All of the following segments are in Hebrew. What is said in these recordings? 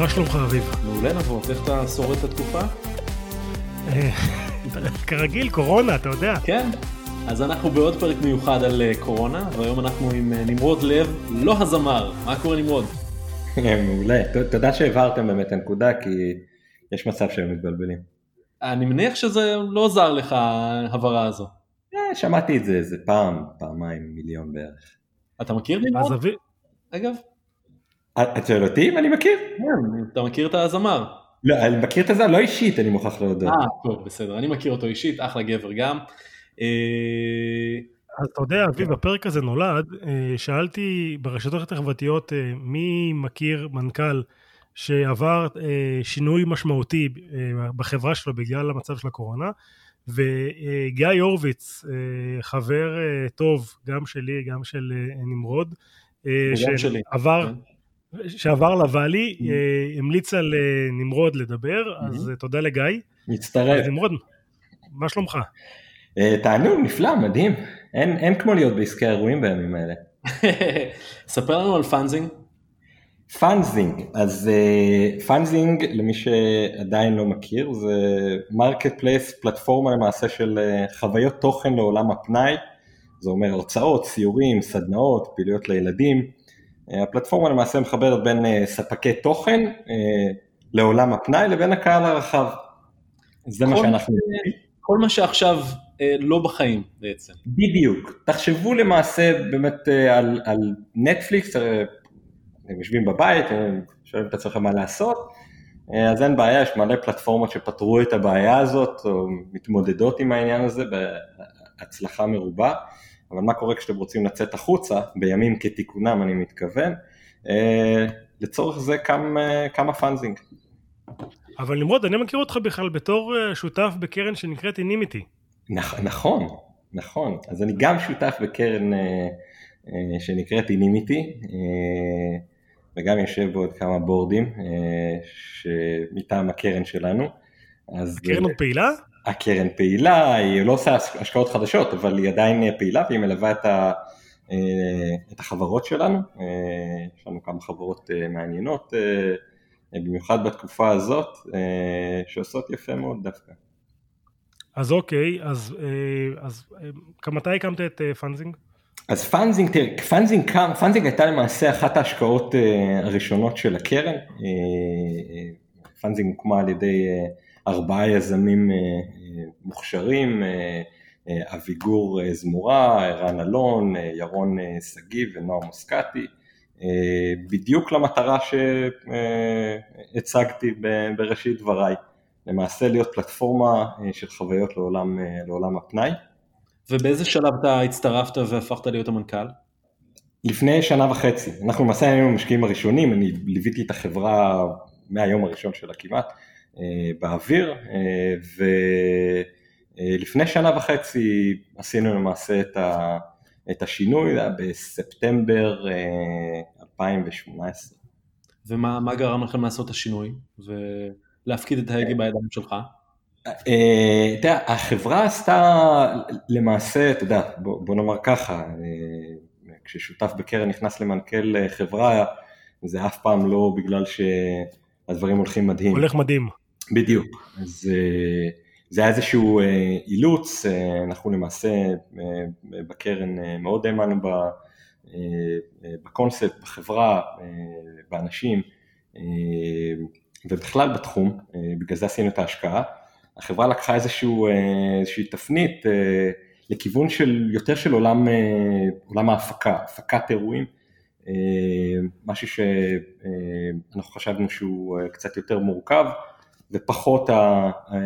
מה שלומך אביב? מעולה נבות, איך אתה שורד את התקופה? אה, כרגיל, קורונה, אתה יודע. כן, אז אנחנו בעוד פרק מיוחד על אה, קורונה, והיום אנחנו עם אה, נמרוד לב, לא הזמר. מה קורה נמרוד? מעולה, תודה שהעברתם באמת את הנקודה, כי יש מצב שהם מתבלבלים. אני מניח שזה לא עזר לך, ההבהרה הזו. שמעתי את זה איזה פעם, פעמיים, מיליון בערך. אתה מכיר נמרוד? אגב? את שואל אותי אם אני מכיר? כן, אתה מכיר את הזמר. לא, אני מכיר את זה לא אישית, אני מוכרח להודות. אה, טוב, בסדר, אני מכיר אותו אישית, אחלה גבר גם. אה, אז אתה יודע, אביב, הפרק הזה נולד, אה, שאלתי ברשתות החברתיות אה, מי מכיר מנכ"ל שעבר שינוי משמעותי בחברה שלו בגלל המצב של הקורונה, וגיא הורוביץ, חבר טוב, גם שלי, גם של נמרוד, וגם שלי. שעבר, כן. שעבר לוואלי, אה, המליץ על אה, נמרוד לדבר, אז מהמ. אה, תודה לגיא. מצטרף. אז נמרוד, מה שלומך? תענוג, נפלא, מדהים. אין אין כמו להיות בעסקי האירועים בימים האלה. ספר לנו על פאנזינג. פאנזינג, אז פאנזינג למי שעדיין לא מכיר זה marketplace, פלטפורמה למעשה של חוויות תוכן לעולם הפנאי, זה אומר הרצאות, סיורים, סדנאות, פעילויות לילדים, הפלטפורמה למעשה מחברת בין אה, ספקי תוכן אה, לעולם הפנאי לבין הקהל הרחב, זה מה שאנחנו כל מה שעכשיו אה, לא בחיים בעצם. בדיוק, תחשבו למעשה באמת אה, על, על נטפליקס, אה, אתם יושבים בבית, אתם שואלים את עצמכם מה לעשות, אה, אז אין בעיה, יש מלא פלטפורמות שפתרו את הבעיה הזאת, או מתמודדות עם העניין הזה בהצלחה מרובה, אבל מה קורה כשאתם רוצים לצאת החוצה, בימים כתיקונם אני מתכוון, אה, לצורך זה קם, אה, קם הפאנזינג. אבל נמרוד, אני מכיר אותך בכלל בתור אה, שותף בקרן שנקראת אינימיטי. נכ- נכון, נכון. אז אני גם שותף בקרן אה, אה, שנקראת אינימיטי, אה, וגם יושב בעוד כמה בורדים אה, שמטעם הקרן שלנו. אז הקרן עוד פעילה? הקרן פעילה, היא לא עושה השקעות חדשות, אבל היא עדיין אה, פעילה והיא מלווה את, ה, אה, את החברות שלנו. אה, יש לנו כמה חברות מעניינות, במיוחד בתקופה הזאת, שעושות יפה מאוד דווקא. אז אוקיי, אז, אז מתי הקמת את פאנזינג? אז פאנזינג, תראה, פאנזינג קם, פאנזינג הייתה למעשה אחת ההשקעות הראשונות של הקרן. פאנזינג הוקמה על ידי ארבעה יזמים אה, אה, מוכשרים, אה, אביגור זמורה, ערן אלון, ירון שגיב ונועם מוסקטי, בדיוק למטרה שהצגתי בראשית דבריי, למעשה להיות פלטפורמה של חוויות לעולם, לעולם הפנאי. ובאיזה שלב אתה הצטרפת והפכת להיות המנכ"ל? לפני שנה וחצי, אנחנו למעשה היינו המשקיעים הראשונים, אני ליוויתי את החברה מהיום הראשון שלה כמעט באוויר, אה, ולפני שנה וחצי עשינו למעשה את, ה, את השינוי, זה היה בספטמבר אה, 2018. ומה מה גרם לכם לעשות את השינוי ולהפקיד את ההגה בידיים שלך? אה, אתה יודע, החברה עשתה למעשה, אתה יודע, בוא, נאמר ככה, אה, כששותף בקרן נכנס למנכ"ל אה, חברה, זה אף פעם לא בגלל שהדברים הולכים מדהים. הולך מדהים. בדיוק, אז אה, זה היה איזשהו אה, אילוץ, אה, אנחנו למעשה בקרן מאוד האמנו בקונספט, בחברה, באנשים ובכלל בתחום, בגלל זה עשינו את ההשקעה. החברה לקחה איזשהו, איזושהי תפנית לכיוון של יותר של עולם, עולם ההפקה, הפקת אירועים, משהו שאנחנו חשבנו שהוא קצת יותר מורכב ופחות ה- ה-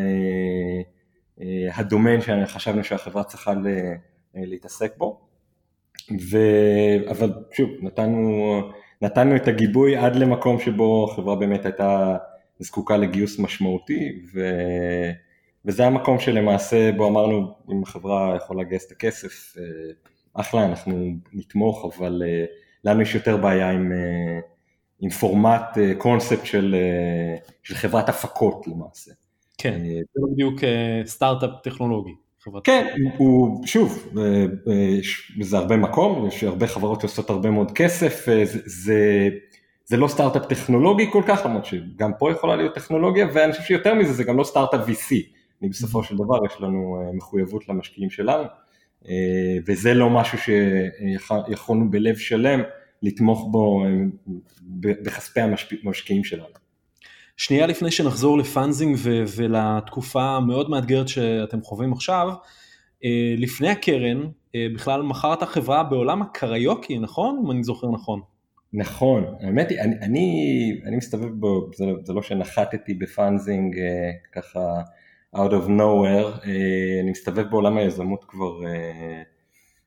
אה, הדומיין שחשבנו שהחברה צריכה אה, להתעסק בו. ו... אבל שוב, נתנו, נתנו את הגיבוי עד למקום שבו החברה באמת הייתה זקוקה לגיוס משמעותי, ו... וזה המקום שלמעשה בו אמרנו, אם החברה יכולה לגייס את הכסף, אה, אחלה, אנחנו נתמוך, אבל אה, לנו יש יותר בעיה עם, אה, עם פורמט, קונספט של, אה, של חברת הפקות למעשה. כן, אה, זה לא בדיוק אה, סטארט-אפ טכנולוגי. חברת- כן, הוא, שוב, אה, אה, זה הרבה מקום, יש הרבה חברות שעושות הרבה מאוד כסף, אה, זה, זה זה לא סטארט-אפ טכנולוגי כל כך, למרות שגם פה יכולה להיות טכנולוגיה, ואני חושב שיותר מזה זה גם לא סטארט-אפ VC, אני בסופו של דבר יש לנו מחויבות למשקיעים שלנו, וזה לא משהו שיכולנו בלב שלם לתמוך בו בכספי המשקיעים שלנו. שנייה לפני שנחזור לפאנזינג ולתקופה המאוד מאתגרת שאתם חווים עכשיו, אה, לפני הקרן אה, בכלל מכרת חברה בעולם הקריוקי, נכון? אם אני זוכר נכון. נכון, האמת היא, אני, אני, אני מסתובב בו, זה, זה לא שנחתתי בפאנזינג אה, ככה out of nowhere, אני מסתובב בעולם היזמות כבר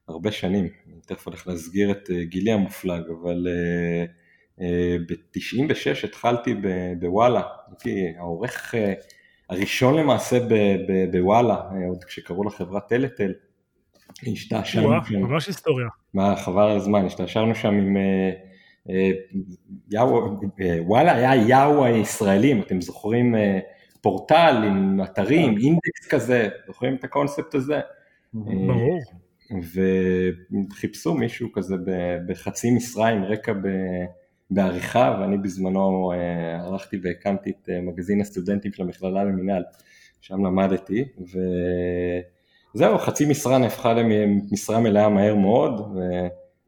הרבה שנים, אני תכף הולך להסגיר את גילי המופלג, אבל ב-96 התחלתי בוואלה, הייתי העורך הראשון למעשה בוואלה, עוד כשקראו לחברה טלטל, השתעשענו שם. ממש היסטוריה. מה, חבל על הזמן, השתעשענו שם עם אה, אה, יאו, אה, וואלה היה יאו הישראלים, אתם זוכרים פורטל עם אתרים, אינדקס כזה, זוכרים את הקונספט הזה? ברור. וחיפשו מישהו כזה בחצי משרה עם רקע בעריכה, ואני בזמנו אה, ערכתי והקמתי את אה, מגזין הסטודנטים של המכללה למינהל, שם למדתי, וזהו, חצי משרה נהפכה למשרה מלאה מהר מאוד,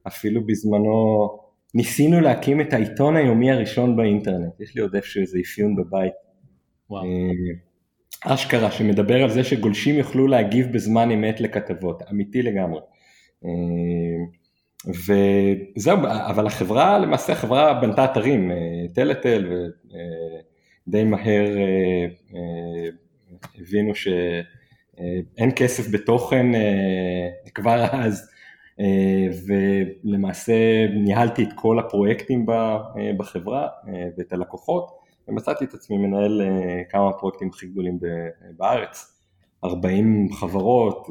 ואפילו בזמנו ניסינו להקים את העיתון היומי הראשון באינטרנט, יש לי עוד איפשהו איזה אפיון בבית. וואו. אה, אשכרה, שמדבר על זה שגולשים יוכלו להגיב בזמן אמת לכתבות, אמיתי לגמרי. וזהו, אבל החברה, למעשה החברה בנתה אתרים, אה, טלטל, ודי מהר אה, אה, הבינו שאין כסף בתוכן כבר אז, ולמעשה ניהלתי את כל הפרויקטים בחברה ואת הלקוחות, ומצאתי את עצמי מנהל כמה פרויקטים הכי גדולים בארץ, 40 חברות,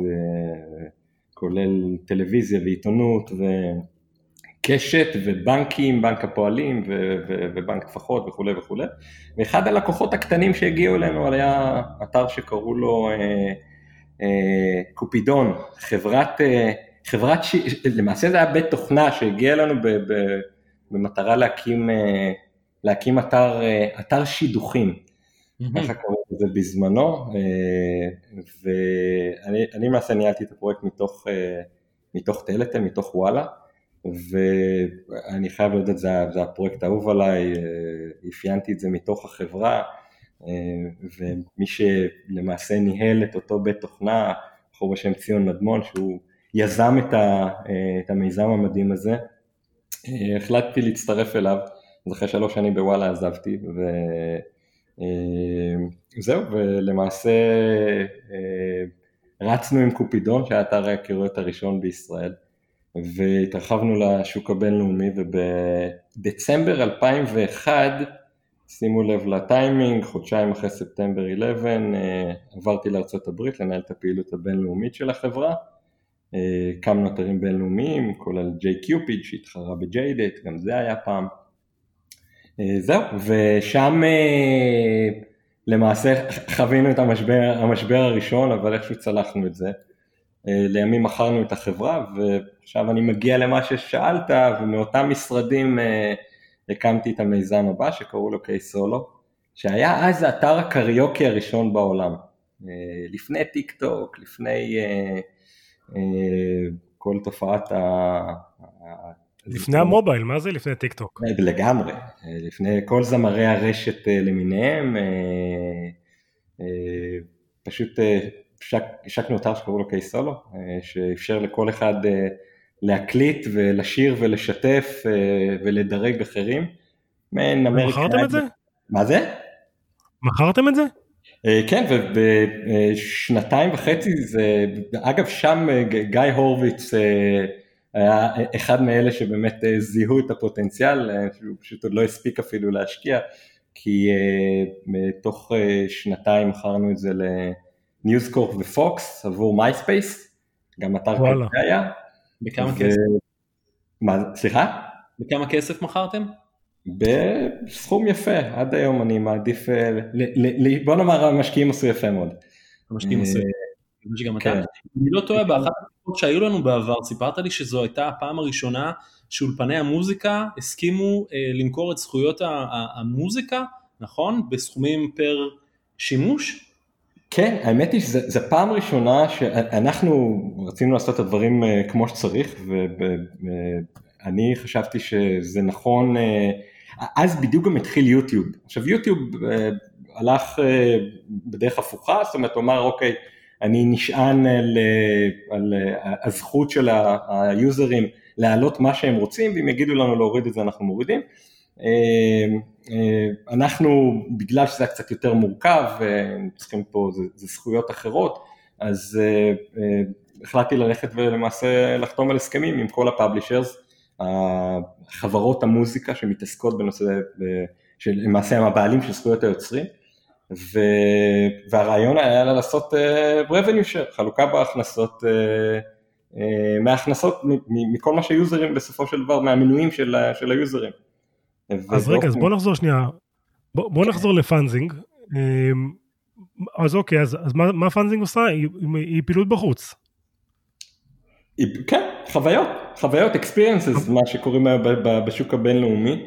כולל טלוויזיה ועיתונות וקשת ובנקים, בנק הפועלים ו- ו- ובנק טפחות וכולי וכולי. ואחד הלקוחות הקטנים שהגיעו אלינו היה אתר שקראו לו אה, אה, קופידון, חברת, אה, חברת ש... למעשה זה היה בית תוכנה שהגיע אלינו ב- ב- במטרה להקים, אה, להקים אתר, אה, אתר שידוכים. ככה קראו לזה בזמנו, אה, ואני למעשה ניהלתי את הפרויקט מתוך, אה, מתוך טלטל, מתוך וואלה, ואני חייב להודות, זה, זה הפרויקט האהוב עליי, אפיינתי את זה מתוך החברה, ומי שלמעשה ניהל את אותו בית תוכנה, בחור בשם ציון מדמון, שהוא יזם את, ה, את המיזם המדהים הזה, החלטתי להצטרף אליו, אז אחרי שלוש שנים בוואלה עזבתי, ו... אה, ולמעשה אה, רצנו עם קופידון, שהיה אתר ההיכרויות הראשון בישראל, והתרחבנו לשוק הבינלאומי, ובדצמבר 2001, שימו לב לטיימינג, חודשיים אחרי ספטמבר 11, אה, עברתי לארה"ב לנהל את הפעילות הבינלאומית של החברה. הקמנו אתרים בינלאומיים, כולל Cupid שהתחרה ב JDate, גם זה היה פעם. אה, זהו, ושם אה, למעשה חווינו את המשבר, המשבר הראשון, אבל איכשהו צלחנו את זה. אה, לימים מכרנו את החברה, ועכשיו אני מגיע למה ששאלת, ומאותם משרדים הקמתי את המיזם הבא, שקראו לו קיי סולו, שהיה אז אתר הקריוקי הראשון בעולם. לפני טיק טוק, לפני כל תופעת לפני המובייל, מה זה לפני טיק טוק? אה, לגמרי, אה, לפני כל זמרי הרשת אה, למיניהם, פשוט השקנו אתר שקראו לו קיי סולו, שאפשר לכל אחד להקליט ולשיר ולשתף ולדרג אחרים. מכרתם את זה? מה זה? מכרתם את זה? כן, ובשנתיים וחצי זה, אגב שם גיא הורוביץ היה אחד מאלה שבאמת אה, זיהו את הפוטנציאל, אה, שהוא פשוט עוד לא הספיק אפילו להשקיע, כי אה, תוך אה, שנתיים מכרנו את זה לניוזקורפ ופוקס עבור מייספייס, גם אתר כזה היה. בכמה ו... כסף? מה, סליחה? בכמה כסף מכרתם? בסכום יפה, עד היום אני מעדיף, ל, ל, ל, בוא נאמר המשקיעים עשו יפה מאוד. המשקיעים עשו. שגם כן. אתה. אני לא טועה, באחת התקופות שהיו לנו בעבר, סיפרת לי שזו הייתה הפעם הראשונה שאולפני המוזיקה הסכימו אה, למכור את זכויות המוזיקה, נכון? בסכומים פר שימוש? כן, האמת היא שזו פעם ראשונה שאנחנו רצינו לעשות את הדברים אה, כמו שצריך, ואני חשבתי שזה נכון, אה, אז בדיוק גם התחיל יוטיוב. עכשיו יוטיוב אה, הלך בדרך הפוכה, זאת אומרת הוא אמר אוקיי, אני נשען על, על הזכות של היוזרים להעלות מה שהם רוצים, ואם יגידו לנו להוריד את זה אנחנו מורידים. אה, אה, אנחנו, בגלל שזה היה קצת יותר מורכב, צריכים פה, זה, זה זכויות אחרות, אז אה, החלטתי ללכת ולמעשה לחתום על הסכמים עם כל הפאבלישרס, חברות המוזיקה שמתעסקות בנושא, שלמעשה הם הבעלים של זכויות היוצרים, ו, והרעיון היה לעשות revenue share, חלוקה בהכנסות, מההכנסות, מכל מה שהיוזרים בסופו של דבר, מהמנויים של, של היוזרים. אז רגע, אז בוא נחזור שנייה, בוא, בוא נחזור לפאנזינג. אז אוקיי, אז, אז מה, מה פאנזינג עושה? היא, היא פעילות בחוץ. כן, חוויות, חוויות, experiences, מה שקוראים בשוק הבינלאומי.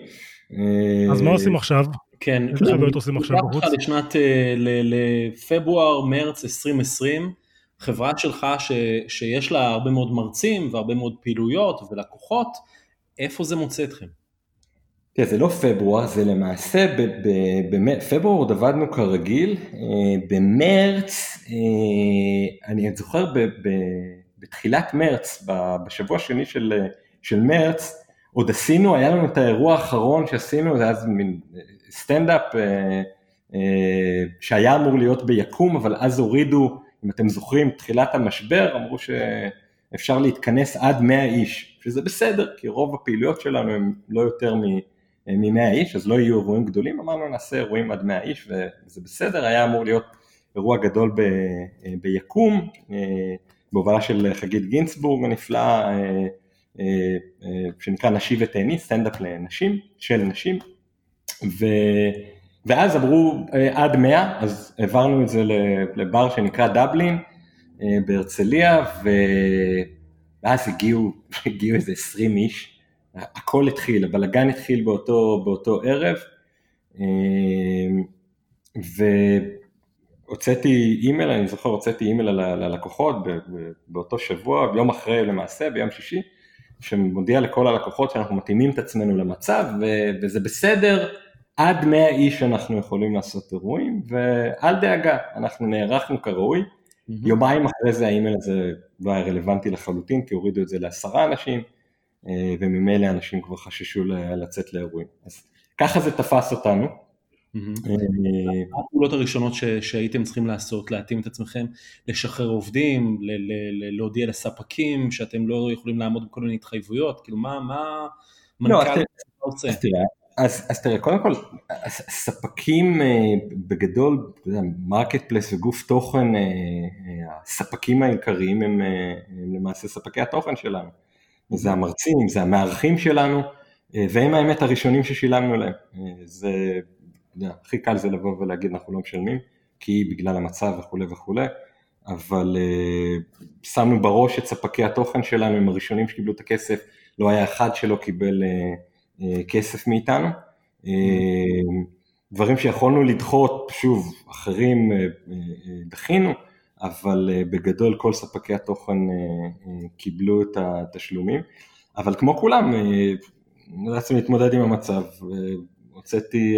אז מה עושים עכשיו? כן, איזה חוויות עושים עכשיו בחוץ? לשנת, אה, לפברואר, מרץ 2020, חברה שלך ש, שיש לה הרבה מאוד מרצים והרבה מאוד פעילויות ולקוחות, איפה זה מוצא אתכם? תראה, זה לא פברואר, זה למעשה, בפברואר עוד עבדנו כרגיל, אה, במרץ, אה, אני זוכר בתחילת מרץ, בשבוע השני של, של מרץ, עוד עשינו, היה לנו את האירוע האחרון שעשינו, זה היה מין סטנדאפ אה, שהיה אמור להיות ביקום, אבל אז הורידו, אם אתם זוכרים, תחילת המשבר, אמרו שאפשר להתכנס עד 100 איש, שזה בסדר, כי רוב הפעילויות שלנו הן לא יותר מ... מ-100 איש, אז לא יהיו אירועים גדולים, אמרנו נעשה אירועים עד 100 איש וזה בסדר, היה אמור להיות אירוע גדול ב, ביקום, אה, בהובלה של חגית גינצבורג הנפלאה, אה, אה, שנקרא נשי ותהני, סטנדאפ לנשים, של נשים, ו, ואז אמרו עד 100, אז העברנו את זה לבר שנקרא דבלין בהרצליה, ואז הגיעו, הגיעו איזה 20 איש, הכל התחיל, הבלגן התחיל באותו, באותו ערב, אמ, והוצאתי אימייל, אני זוכר, הוצאתי אימייל ללקוחות באותו שבוע, יום אחרי למעשה, ביום שישי, שמודיע לכל הלקוחות שאנחנו מתאימים את עצמנו למצב, וזה בסדר, עד 100 איש אנחנו יכולים לעשות אירועים, ואל דאגה, אנחנו נערכנו כראוי. Mm-hmm. יומיים אחרי זה האימייל הזה לא היה רלוונטי לחלוטין, כי הורידו את זה לעשרה אנשים. אה, וממילא אנשים כבר חששו לצאת לאירועים. אז ככה זה תפס אותנו. אה, מה הפעולות הראשונות שהייתם צריכים לעשות, להתאים את עצמכם, לשחרר עובדים, להודיע לספקים שאתם לא יכולים לעמוד בכל מיני התחייבויות, כאילו מה, מה לא, מנכ"ל עושה? אז, אז תראה, קודם כל, ספקים אה, בגדול, marketplace וגוף תוכן, הספקים העיקריים הם, הם למעשה ספקי התוכן שלנו. זה המרצים, זה המארחים שלנו, אה, והם האמת הראשונים ששילמנו להם. אה, זה, הכי קל זה לבוא ולהגיד אנחנו לא משלמים, כי בגלל המצב וכולי וכולי, אבל שמנו בראש את ספקי התוכן שלנו, הם הראשונים שקיבלו את הכסף, לא היה אחד שלא קיבל כסף מאיתנו. Uh, דברים שיכולנו לדחות, שוב, אחרים uh, דחינו, אבל אה, בגדול כל ספקי התוכן אה, אה, קיבלו את התשלומים, אבל כמו כולם, נאלצנו להתמודד עם המצב, הוצאתי,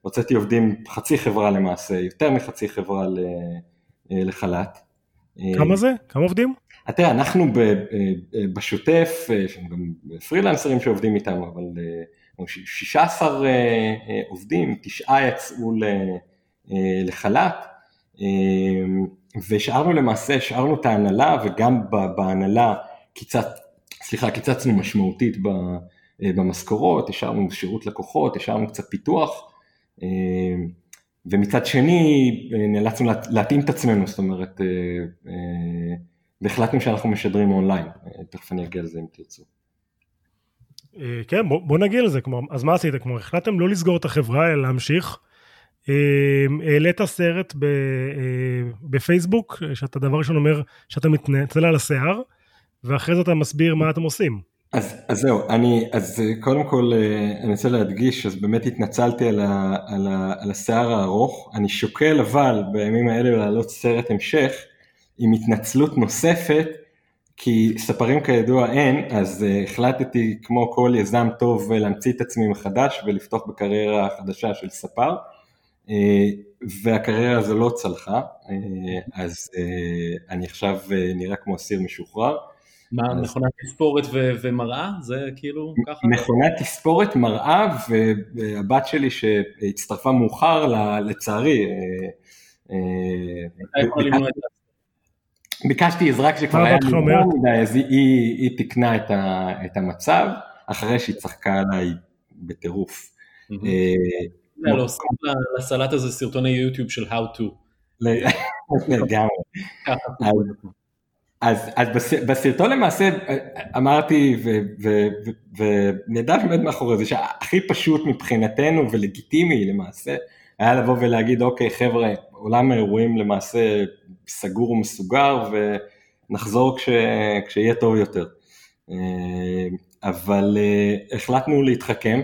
הוצאתי עובדים, חצי חברה למעשה, יותר מחצי חברה לחל"ת. כמה זה? כמה עובדים? תראה, אנחנו בשוטף, יש לנו גם פרילנסרים שעובדים איתנו, אבל 16 עובדים, תשעה יצאו לחל"ת. והשארנו למעשה, השארנו את ההנהלה וגם בהנהלה קיצצ... סליחה, קיצצנו משמעותית אה, במשכורות, השארנו שירות לקוחות, השארנו קצת פיתוח ומצד שני אה, נאלצנו להתאים את עצמנו, זאת אומרת, אה, והחלטנו שאנחנו משדרים אונליין, תכף אני אגיע לזה אם תרצו. כן, בוא, בוא נגיע לזה, כלומר, אז מה עשית? כלומר, החלטתם לא לסגור את החברה אלא להמשיך, העלית סרט ב, בפייסבוק, שאתה דבר ראשון אומר שאתה מתנצל על השיער, ואחרי זה אתה מסביר מה אתם עושים. אז, אז זהו, אני, אז קודם כל אני רוצה להדגיש, אז באמת התנצלתי על, ה, על, ה, על השיער הארוך, אני שוקל אבל בימים האלה להעלות סרט המשך עם התנצלות נוספת, כי ספרים כידוע אין, אז uh, החלטתי כמו כל יזם טוב להמציא את עצמי מחדש ולפתוח בקריירה חדשה של ספר, uh, והקריירה הזו לא צלחה, אז אני עכשיו נראה כמו אסיר משוחרר. מה, אז... מכונת תספורת ו- ומראה? זה כאילו ככה? מכונת תספורת, מראה, והבת שלי שהצטרפה מאוחר, לצערי, אתה יכול למנוע את זה. ביקשתי עזרה כשכבר היה לי מאוחר מדי, אז היא, היא, היא תיקנה את, ה, את המצב, אחרי שהיא צחקה עליי בטירוף. להוסיף לסלט הזה סרטוני יוטיוב של How to. לגמרי. אז, אז בסרטון למעשה אמרתי ונדע באמת מאחורי זה שהכי פשוט מבחינתנו ולגיטימי למעשה היה לבוא ולהגיד אוקיי חבר'ה עולם האירועים למעשה סגור ומסוגר ונחזור כש, כשיהיה טוב יותר. אה, אבל אה, החלטנו להתחכם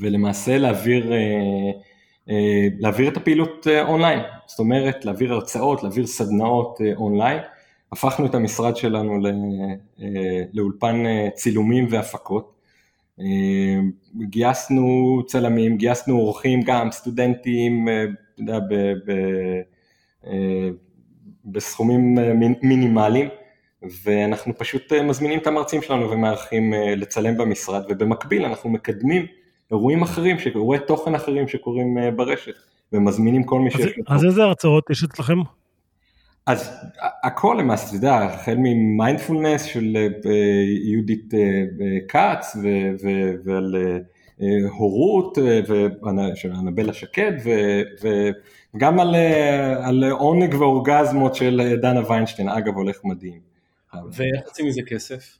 ולמעשה להעביר, אה, להעביר את הפעילות אונליין, זאת אומרת להעביר הרצאות, להעביר סדנאות אונליין. הפכנו את המשרד שלנו לאולפן צילומים והפקות. גייסנו צלמים, גייסנו אורחים גם, סטודנטים, אתה יודע, אה, בסכומים אה, מינימליים, ואנחנו פשוט אה, מזמינים את המרצים שלנו ומארחים לצלם במשרד, ובמקביל אנחנו מקדמים אירועים אחרים, אירועי תוכן אחרים שקורים ברשת, ומזמינים כל מי שיש לו. אז איזה הרצאות יש אצלכם? אז הכל למעשה, אתה יודע, החל ממיינדפולנס של יהודית כץ ועל הורות של אנבלה שקד וגם על, אה, על עונג ואורגזמות של אה, דנה ויינשטיין, אגב הולך מדהים. ואיך יוצאים מזה כסף?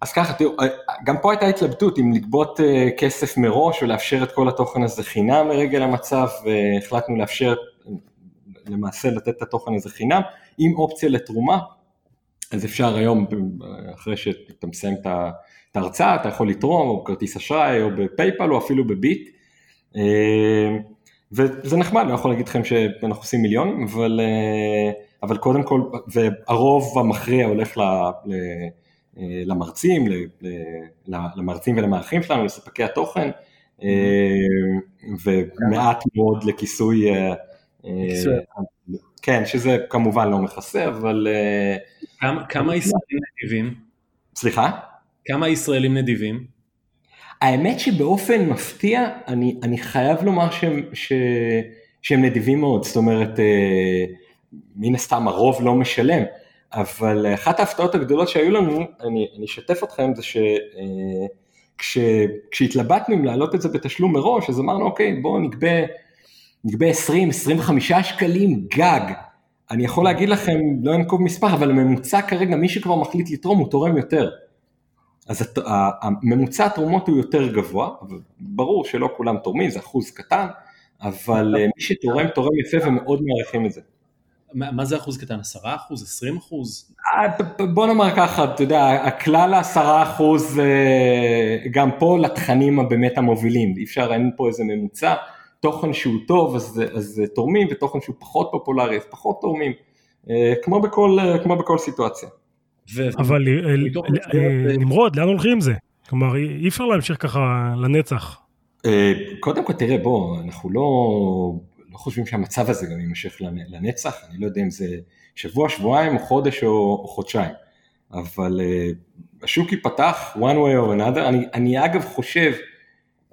אז ככה, תראו, אה, גם פה הייתה התלבטות אם לגבות כסף מראש ולאפשר את כל התוכן הזה חינם מרגע למצב, והחלטנו לאפשר למעשה לתת את התוכן הזה חינם, עם אופציה לתרומה, אז אפשר היום, אחרי שאתה מסיים את ההרצאה, אתה יכול לתרום או בכרטיס אשראי או בפייפל או אפילו בביט. וזה נחמד, אני לא יכול להגיד לכם שאנחנו עושים מיליון, אבל, אה, אבל קודם כל, והרוב המכריע הולך ל, ל, אה, למרצים, ל, למרצים ולמארחים שלנו, לספקי התוכן, אה, ומעט מאוד לכיסוי, כן, שזה כמובן לא מכסה, אבל... כמה, כמה ישראלים נדיבים? סליחה? כמה ישראלים נדיבים? האמת שבאופן מפתיע, אני, אני חייב לומר שהם, ש, שהם נדיבים מאוד, זאת אומרת, אה, מן הסתם הרוב לא משלם, אבל אחת ההפתעות הגדולות שהיו לנו, אני, אני אשתף אתכם, זה שכשהתלבטנו אה, אם להעלות את זה בתשלום מראש, אז אמרנו, אוקיי, בואו נגבה, נגבה 20-25 שקלים גג. אני יכול להגיד לכם, לא אנקוב מספר, אבל הממוצע כרגע, מי שכבר מחליט לתרום, הוא תורם יותר. אז הממוצע התרומות הוא יותר גבוה, ברור שלא כולם תורמים, זה אחוז קטן, אבל אה, מי שתורם, תורם יפה ומאוד מעריכים את זה. מה זה אחוז קטן? 10 אחוז? 20 אחוז? אה, בוא נאמר ככה, אתה יודע, הכלל ה-10 אחוז, אה, גם פה לתכנים הבאמת המובילים, אי אפשר, אין פה איזה ממוצע, תוכן שהוא טוב אז, אז תורמים, ותוכן שהוא פחות פופולרי אז פחות תורמים, כמו בכל, כמו בכל סיטואציה. אבל אה, אה, נמרוד, לאן הולכים עם זה? כלומר, אי אפשר להמשיך ככה לנצח. אה, קודם כל, תראה, בוא, אנחנו לא, לא חושבים שהמצב הזה גם יימשך לנצח, אני לא יודע אם זה שבוע, שבועיים, או חודש או, או חודשיים, אבל השוק ייפתח one way or another, אני, אני אגב חושב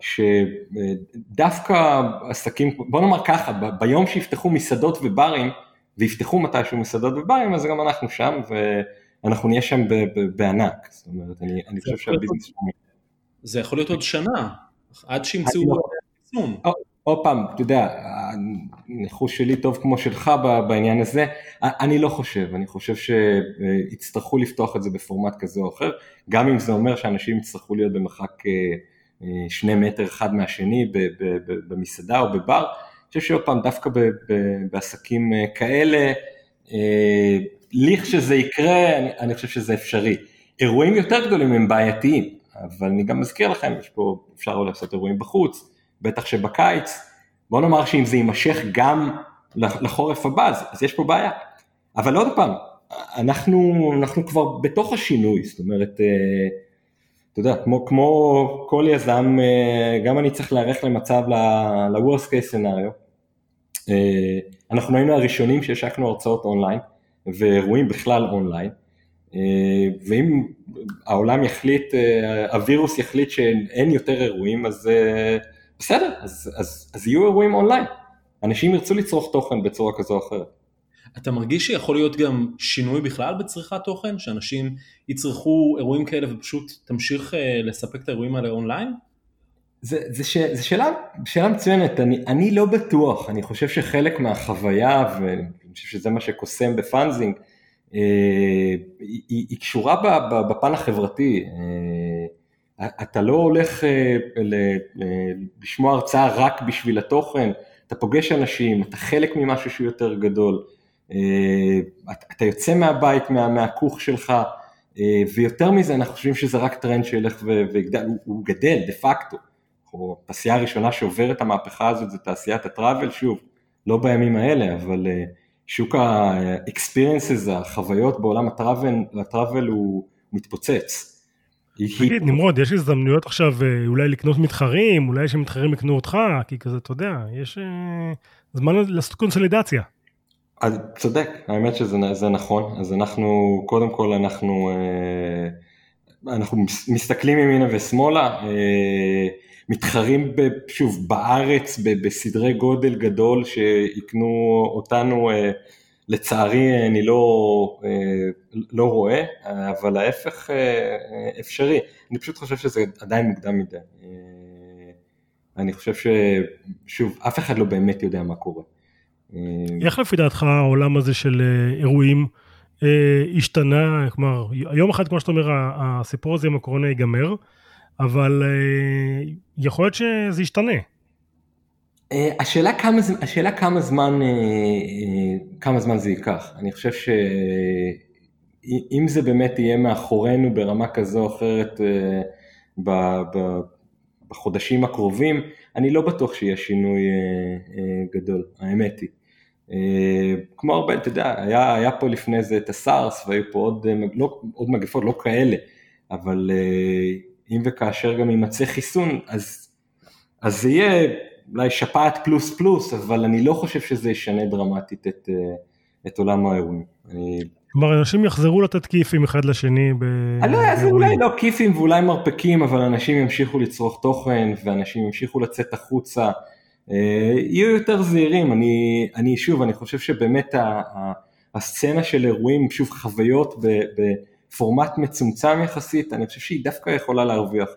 שדווקא עסקים, בוא נאמר ככה, ביום שיפתחו מסעדות וברים, ויפתחו מתישהו מסעדות וברים, אז גם אנחנו שם, ו... אנחנו נהיה שם בענק, זאת אומרת, אני, אני חושב שהביזנס. זה יכול להיות עוד שנה, עד שימצאו חיסון. לא- עוד פעם, אתה יודע, הניחוש שלי טוב כמו שלך בעניין הזה, אני לא חושב, אני חושב שיצטרכו לפתוח את זה בפורמט כזה או אחר, גם אם זה אומר שאנשים יצטרכו להיות במרחק אה, שני מטר אחד מהשני במסעדה או בבר, חושב שעוד פעם, דווקא בעסקים כאלה, לכשזה יקרה, אני, אני חושב שזה אפשרי. אירועים יותר גדולים הם בעייתיים, אבל אני גם מזכיר לכם, יש פה, אפשר לעשות אירועים בחוץ, בטח שבקיץ, בוא נאמר שאם זה יימשך גם לחורף הבא, אז, אז יש פה בעיה. אבל עוד פעם, אנחנו, אנחנו כבר בתוך השינוי, זאת אומרת, אה, אתה יודע, כמו, כמו כל יזם, אה, גם אני צריך להיערך למצב ל-Worst case scenario. אה, אנחנו היינו הראשונים שהשקנו הרצאות אונליין, ואירועים בכלל אונליין, ואם העולם יחליט, הווירוס יחליט שאין יותר אירועים, אז בסדר, אז, אז, אז יהיו אירועים אונליין. אנשים ירצו לצרוך תוכן בצורה כזו או אחרת. אתה מרגיש שיכול להיות גם שינוי בכלל בצריכת תוכן? שאנשים יצרכו אירועים כאלה ופשוט תמשיך אה, לספק את האירועים האלה אונליין? זה, זה, ש, זה שאלה, שאלה מצוינת, אני, אני לא בטוח, אני חושב שחלק מהחוויה, ואני חושב שזה מה שקוסם בפאנזינג, אה, היא, היא קשורה בפן החברתי. אה, אתה לא הולך אה, לשמוע הרצאה רק בשביל התוכן, אתה פוגש אנשים, אתה חלק ממשהו שהוא יותר גדול, אה, אתה יוצא מהבית, מה, מהכוך שלך, אה, ויותר מזה אנחנו חושבים שזה רק טרנד שילך ויגדל, הוא, הוא גדל דה פקטו. התעשייה הראשונה שעוברת המהפכה הזאת זה תעשיית ה travel, שוב, לא בימים האלה, אבל אה, שוק ה-experiences, החוויות בעולם ה travel הוא מתפוצץ. תגיד, נמרוד, יש הזדמנויות עכשיו אולי לקנות מתחרים, אולי שמתחרים יקנו אותך, כי כזה, אתה יודע, יש זמן לעשות קונסולידציה. אז צודק, האמת שזה נכון, אז אנחנו, קודם כל אנחנו, אה, אנחנו מסתכלים ימינה ושמאלה, אה, מתחרים שוב בארץ בסדרי גודל גדול שיקנו אותנו, אה, לצערי אני לא, לא רואה, אבל ההפך אפשרי, אני פשוט חושב שזה עדיין מוקדם מדי, אני חושב ששוב, אף אחד לא באמת יודע מה קורה. איך לפי דעתך העולם הזה של אה, אירועים אה, השתנה, כלומר, יום אחד, כמו שאתה אומר, הסיפור הזה עם הקורונה ייגמר, אבל אה, יכול להיות שזה ישתנה. השאלה כמה, השאלה כמה זמן, כמה זמן זה ייקח. אני חושב שאם זה באמת יהיה מאחורינו ברמה כזו או אחרת בחודשים הקרובים, אני לא בטוח שיהיה שינוי גדול, האמת היא. אה, כמו הרבה, אתה יודע, היה, היה פה לפני זה את הסארס והיו פה עוד, אה, לא, עוד מגפות, לא כאלה, אבל אה, אם וכאשר גם יימצא חיסון, אז, אז זה יהיה אולי שפעת פלוס פלוס, אבל אני לא חושב שזה ישנה דרמטית את, את עולם האירועים. כלומר, אנשים יחזרו לתת כיפים אחד לשני ב... אני לא יודע, זה אולי לא כיפים ואולי מרפקים, אבל אנשים ימשיכו לצרוך תוכן, ואנשים ימשיכו לצאת החוצה. אה, יהיו יותר זהירים, אני, אני שוב, אני חושב שבאמת ה, ה, הסצנה של אירועים, שוב חוויות בפורמט מצומצם יחסית, אני חושב שהיא דווקא יכולה להרוויח.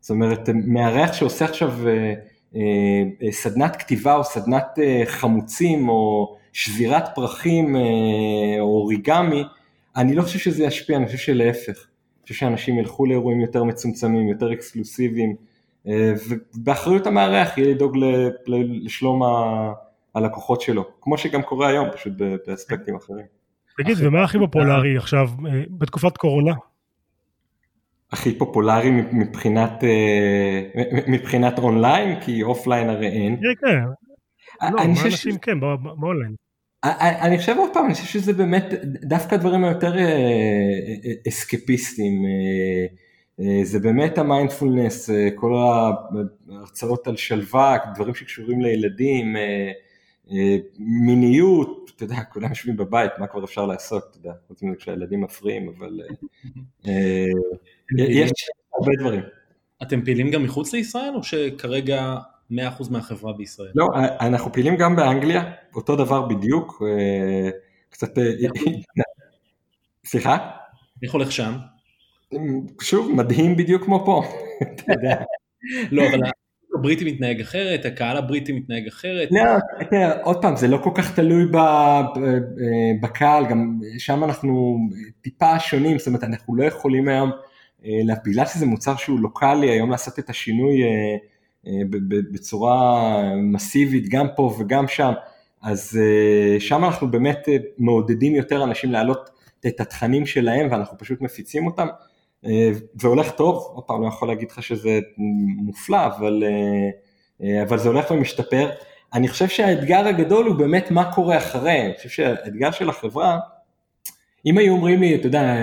זאת אומרת, מארח שעושה עכשיו אה, אה, סדנת כתיבה או סדנת חמוצים או שבירת פרחים או אוריגמי, אני לא חושב שזה ישפיע, אני חושב שלהפך. אני חושב שאנשים ילכו לאירועים יותר מצומצמים, יותר אקסקלוסיביים. אה, ובאחריות המארח יהיה לדאוג לשלום הלקוחות שלו, כמו שגם קורה היום, פשוט באספקטים אחרים. תגיד, ומה הכי פופולרי עכשיו אה, בתקופת קורונה? הכי פופולרי מבחינת, אה, מבחינת אונליין, כי אופליין הרי אין. כן, כן. לא, מה אנשים כן, באונליין. אני חושב עוד פעם, אני חושב שזה באמת דווקא הדברים היותר אסקפיסטיים. אה, זה באמת המיינדפולנס, אה, כל ההרצאות על שלווה, דברים שקשורים לילדים, אה, מיניות, אתה יודע, כולם יושבים בבית, מה כבר אפשר לעשות, אתה יודע, חוץ מזה כשהילדים מפריעים, אבל יש הרבה דברים. אתם פעילים גם מחוץ לישראל, או שכרגע 100% מהחברה בישראל? לא, אנחנו פעילים גם באנגליה, אותו דבר בדיוק, קצת... סליחה? איך הולך שם? שוב, מדהים בדיוק כמו פה, אתה יודע. לא, אבל הבריטי מתנהג אחרת, הקהל הבריטי מתנהג אחרת. לא, עוד פעם, זה לא כל כך תלוי בקהל, גם שם אנחנו טיפה שונים, זאת אומרת, אנחנו לא יכולים היום, בגלל שזה מוצר שהוא לוקאלי, היום לעשות את השינוי בצורה מסיבית גם פה וגם שם, אז שם אנחנו באמת מעודדים יותר אנשים להעלות את התכנים שלהם ואנחנו פשוט מפיצים אותם. זה הולך טוב, עוד פעם לא יכול להגיד לך שזה מופלא, אבל, אבל זה הולך ומשתפר. אני חושב שהאתגר הגדול הוא באמת מה קורה אחרי, אני חושב שהאתגר של החברה, אם היו אומרים לי, אתה יודע,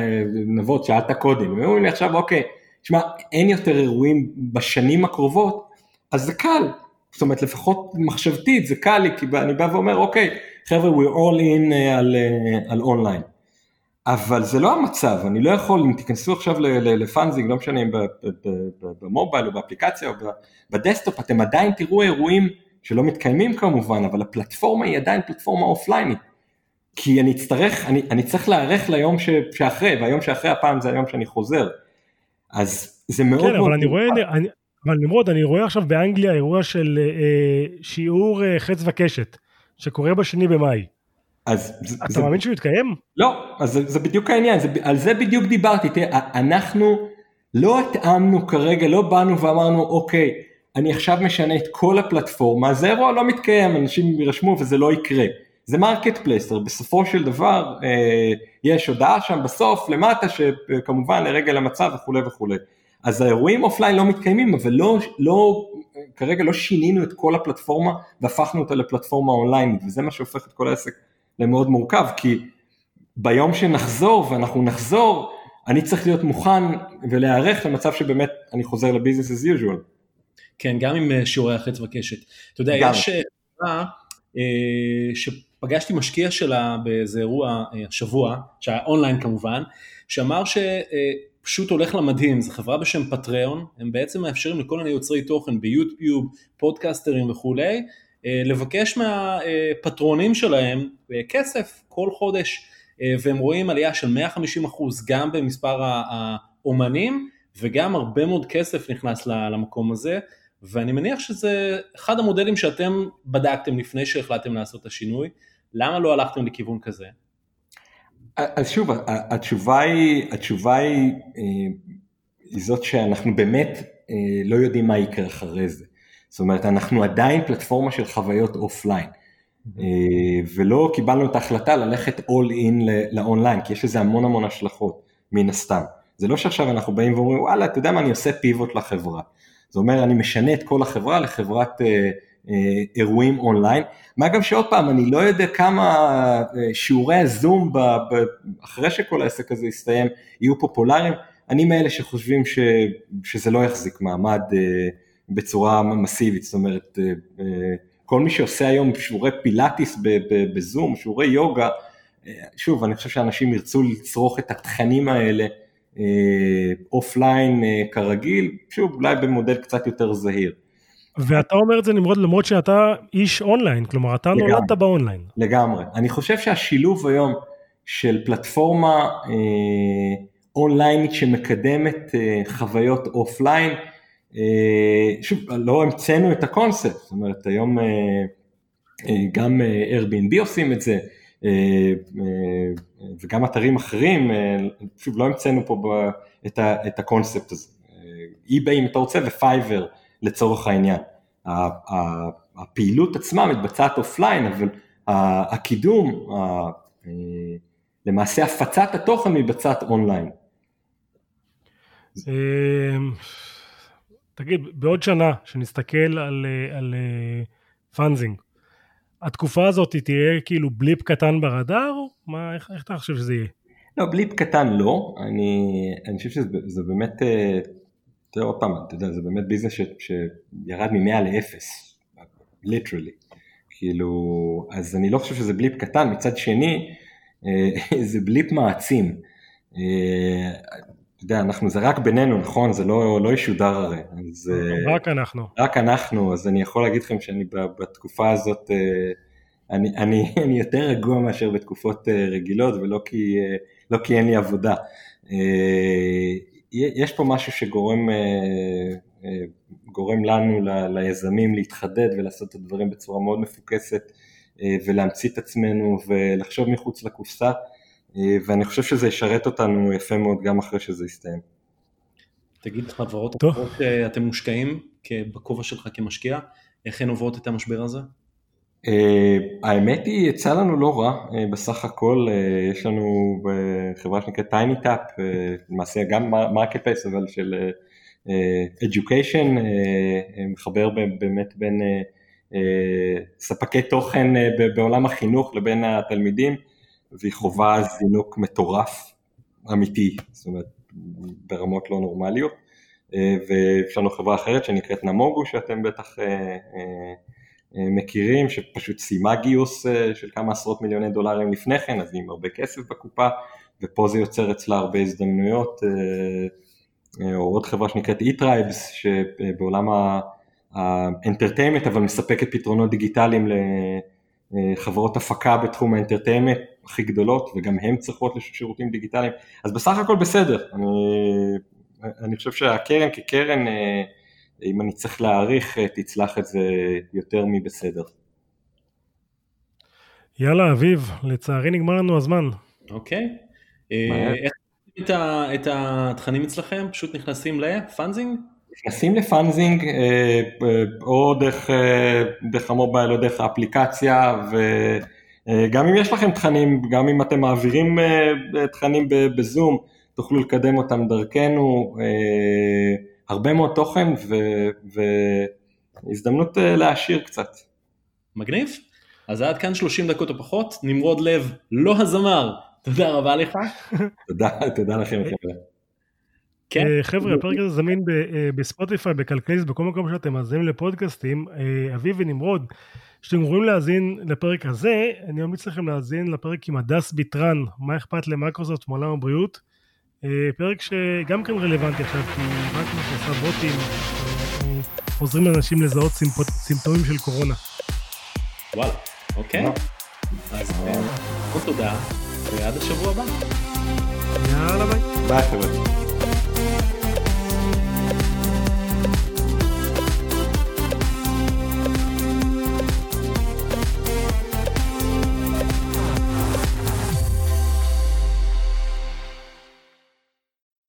נבות, שאלת קודם, היו אומרים לי עכשיו, אוקיי, תשמע, אין יותר אירועים בשנים הקרובות, אז זה קל, זאת אומרת, לפחות מחשבתית, זה קל לי, כי אני בא ואומר, אוקיי, חבר'ה, we're all in אה, על, אה, על אונליין. אבל זה לא המצב, אני לא יכול, אם תיכנסו עכשיו לפאנזינג, לא משנה אם במובייל או באפליקציה או בדסקטופ, אתם עדיין תראו אירועים שלא מתקיימים כמובן, אבל הפלטפורמה היא עדיין פלטפורמה אופליינית. כי אני אצטרך, אני, אני צריך להיערך ליום ש, שאחרי, והיום שאחרי הפעם זה היום שאני חוזר. אז זה מאוד כן, מאוד... אבל אני רואה, אני, אבל נמרוד, אני רואה עכשיו באנגליה אירוע של אה, שיעור אה, חץ וקשת, שקורה בשני במאי. אז אתה זה... מאמין שהוא יתקיים? לא, אז זה, זה בדיוק העניין, זה, על זה בדיוק דיברתי, תראה, אנחנו לא התאמנו כרגע, לא באנו ואמרנו, אוקיי, אני עכשיו משנה את כל הפלטפורמה, זה אירוע לא מתקיים, אנשים יירשמו וזה לא יקרה. זה marketplace, בסופו של דבר אה, יש הודעה שם בסוף למטה שכמובן לרגל המצב וכולי וכולי. אז האירועים אופליין לא מתקיימים, אבל לא, לא, כרגע לא שינינו את כל הפלטפורמה והפכנו אותה לפלטפורמה אונליין, וזה מה שהופך את כל העסק למאוד מורכב, כי ביום שנחזור ואנחנו נחזור, אני צריך להיות מוכן ולהיערך למצב שבאמת אני חוזר לביזנס as usual. כן, גם עם אה, שיעורי החץ וקשת. אתה יודע, גם. יש חברה אה, שפגשתי משקיע שלה באיזה אירוע השבוע, שהיה אונליין כמובן, שאמר שפשוט הולך למדהים, זו חברה בשם פטריון, הם בעצם מאפשרים לכל מיני יוצרי תוכן ביוטיוב, פודקסטרים וכולי, לבקש מהפטרונים שלהם כסף כל חודש, והם רואים עלייה של 150% גם במספר האומנים, וגם הרבה מאוד כסף נכנס למקום הזה, ואני מניח שזה אחד המודלים שאתם בדקתם לפני שהחלטתם לעשות את השינוי, למה לא הלכתם לכיוון כזה? אז שוב, התשובה היא, התשובה היא, אה, היא זאת שאנחנו באמת אה, לא יודעים מה יקרה אחרי זה. זאת אומרת, אנחנו עדיין פלטפורמה של חוויות אופליין. אה, ולא קיבלנו את ההחלטה ללכת all in לאונליין, כי יש לזה המון המון השלכות, מן הסתם. זה לא שעכשיו אנחנו באים ואומרים, וואלה, אתה יודע מה, אני עושה פיבוט לחברה. זה אומר אני משנה את כל החברה לחברת אירועים אונליין, מה גם שעוד פעם אני לא יודע כמה אה, שיעורי הזום ב, ב, אחרי שכל העסק הזה יסתיים יהיו פופולריים, אני מאלה שחושבים ש, שזה לא יחזיק מעמד אה, בצורה מסיבית, זאת אומרת אה, אה, כל מי שעושה היום שיעורי פילאטיס ב, ב, בזום, שיעורי יוגה, אה, שוב אני חושב שאנשים ירצו לצרוך את התכנים האלה אופליין אה, אה, כרגיל, שוב אולי במודל קצת יותר זהיר. ואתה אומר את זה נמרוד למרות שאתה איש אונליין, כלומר אתה לגמרי, נולדת באונליין. לגמרי, אני חושב שהשילוב היום של פלטפורמה אה, אונליינית שמקדמת אה, חוויות אופליין, אה, שוב לא המצאנו את הקונספט, זאת אומרת היום אה, אה, גם אה, Airbnb עושים את זה, אה, אה, וגם אתרים אחרים, אה, שוב לא המצאנו פה את, את הקונספט הזה, איביי אם אתה רוצה ופייבר לצורך העניין. הפעילות עצמה מתבצעת אופליין, אבל הקידום, למעשה הפצת התוכן מתבצעת אונליין. תגיד, בעוד שנה, שנסתכל על, על פאנזינג, התקופה הזאת תהיה כאילו blip קטן ברדאר? מה, איך, איך אתה חושב שזה יהיה? לא, blip קטן לא, אני, אני חושב שזה באמת, אה, תראה עוד פעם, אתה יודע, זה באמת ביזנס ש, שירד מ-100 ל-0, ליטרלי, כאילו, אז אני לא חושב שזה בליפ קטן, מצד שני, אה, זה בליפ מעצים. אה, אתה יודע, אנחנו, זה רק בינינו, נכון? זה לא, לא ישודר הרי. אז, רק אנחנו. רק אנחנו, אז אני יכול להגיד לכם שאני בתקופה הזאת, אה, אני, אני, אני יותר רגוע מאשר בתקופות אה, רגילות, ולא כי, אה, לא כי אין לי עבודה. יש פה משהו שגורם גורם לנו, ליזמים, להתחדד ולעשות את הדברים בצורה מאוד מפוקסת, ולהמציא את עצמנו ולחשוב מחוץ לקופסה. ואני חושב שזה ישרת אותנו יפה מאוד גם אחרי שזה יסתיים. תגיד, חברות אחרות שאתם מושקעים בכובע שלך כמשקיע, איך הן עוברות את המשבר הזה? Uh, האמת היא, יצא לנו לא רע, uh, בסך הכל uh, יש לנו חברה שנקראת TinyTap, למעשה גם מרקט פלייס אבל של education, מחבר באמת בין ספקי תוכן בעולם החינוך לבין התלמידים, והיא חווה זינוק מטורף, אמיתי, זאת אומרת ברמות לא נורמליות, ויש לנו חברה אחרת שנקראת Namogoo שאתם בטח אה, מכירים, שפשוט סיימה גיוס אה, של כמה עשרות מיליוני דולרים לפני כן, אז היא עם הרבה כסף בקופה, ופה זה יוצר אצלה הרבה הזדמנויות, אה, או עוד חברה שנקראת e-tribes, שבעולם האנטרטיימנט, אבל מספקת פתרונות דיגיטליים לחברות הפקה בתחום האנטרטיימנט הכי גדולות, וגם הן צריכות לשירותים דיגיטליים, אז בסך הכל בסדר, אני, אני חושב שהקרן כקרן, אם אני צריך להעריך, אה, תצלח את זה יותר מבסדר. יאללה, אביב, לצערי נגמר לנו הזמן. אוקיי. אה, איך את, את התכנים אצלכם? פשוט נכנסים לפאנזינג? נכנסים לפאנזינג אה, או דרך, דרך המובייל או דרך האפליקציה וגם אם יש לכם תכנים, גם אם אתם מעבירים תכנים בזום, תוכלו לקדם אותם דרכנו. הרבה מאוד תוכן ו... והזדמנות אה, להעשיר קצת. מגניב. אז עד כאן 30 דקות או פחות, נמרוד לב, לא הזמר, תודה רבה לך. תודה, תודה לכם חבר'ה. כן. אה, חבר'ה, הפרק הזה זמין אה, בספוטיפיי, בכלכליסט, בכל מקום שאתם מאזינים לפודקאסטים. אביב ונמרוד, כשאתם אמורים להאזין לפרק הזה, אני ממליץ לכם להאזין לפרק עם הדס ביטרן, מה אכפת למייקרוסופט מעולם הבריאות. אה, פרק שגם כן רלוונטי עכשיו, כי רק מה שעושה בוטים אה, עוזרים לאנשים לזהות סימפטומים של קורונה. וואלה, אוקיי. אז אה, תודה, ועד השבוע הבא. יאללה ביי. ביי חבר'ה.